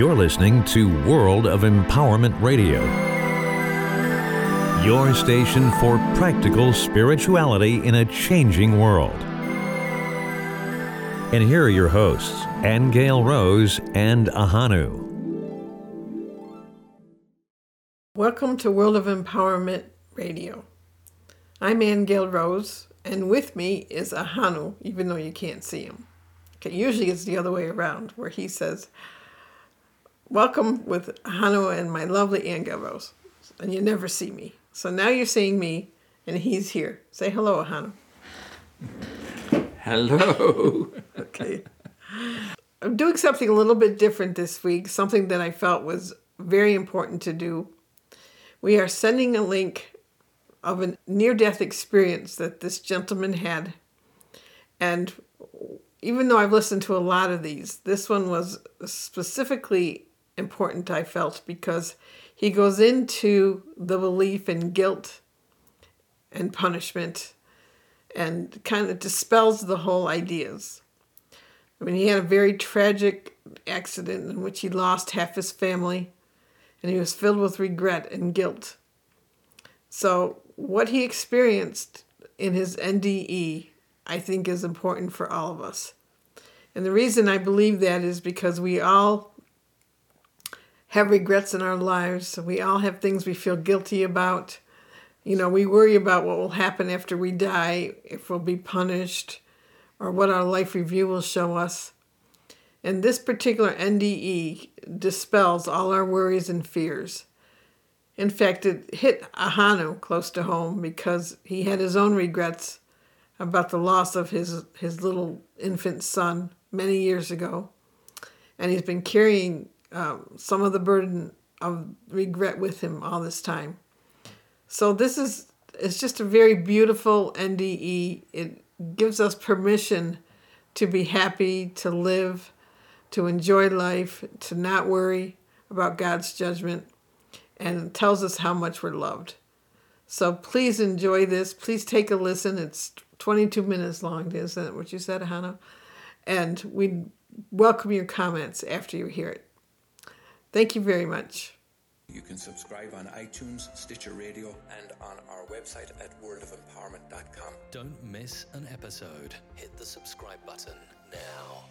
You're listening to World of Empowerment Radio, your station for practical spirituality in a changing world. And here are your hosts, Aingeal Rose and Ahonu. Welcome to World of Empowerment Radio. I'm Aingeal Rose, and with me is Ahonu, even though you can't see him. Okay, usually it's the other way around, where he says, Welcome with Ahonu and my lovely Aingeal Rose. And you never see me. So now you're seeing me, and he's here. Say hello, Ahonu. Hello. Okay. I'm doing something a little bit different this week, something that I felt was very important to do. We are sending a link of a near death experience that this gentleman had. And even though I've listened to a lot of these, this one was specifically important, I felt, because he goes into the belief in guilt and punishment and kind of dispels the whole ideas. I mean, he had a very tragic accident in which he lost half his family and he was filled with regret and guilt. So, what he experienced in his NDE, I think, is important for all of us. And the reason I believe that is because we all have regrets in our lives. We all have things we feel guilty about. You know, we worry about what will happen after we die, if we'll be punished, or what our life review will show us. And this particular NDE dispels all our worries and fears. In fact, it hit Ahonu close to home because he had his own regrets about the loss of his, his little infant son many years ago. And he's been carrying um, some of the burden of regret with him all this time. So this is it's just a very beautiful NDE. It gives us permission to be happy, to live, to enjoy life, to not worry about God's judgment, and tells us how much we're loved. So please enjoy this. Please take a listen. It's 22 minutes long, isn't it? What you said, Hannah? And we welcome your comments after you hear it. Thank you very much. You can subscribe on iTunes, Stitcher Radio, and on our website at worldofempowerment.com. Don't miss an episode. Hit the subscribe button now.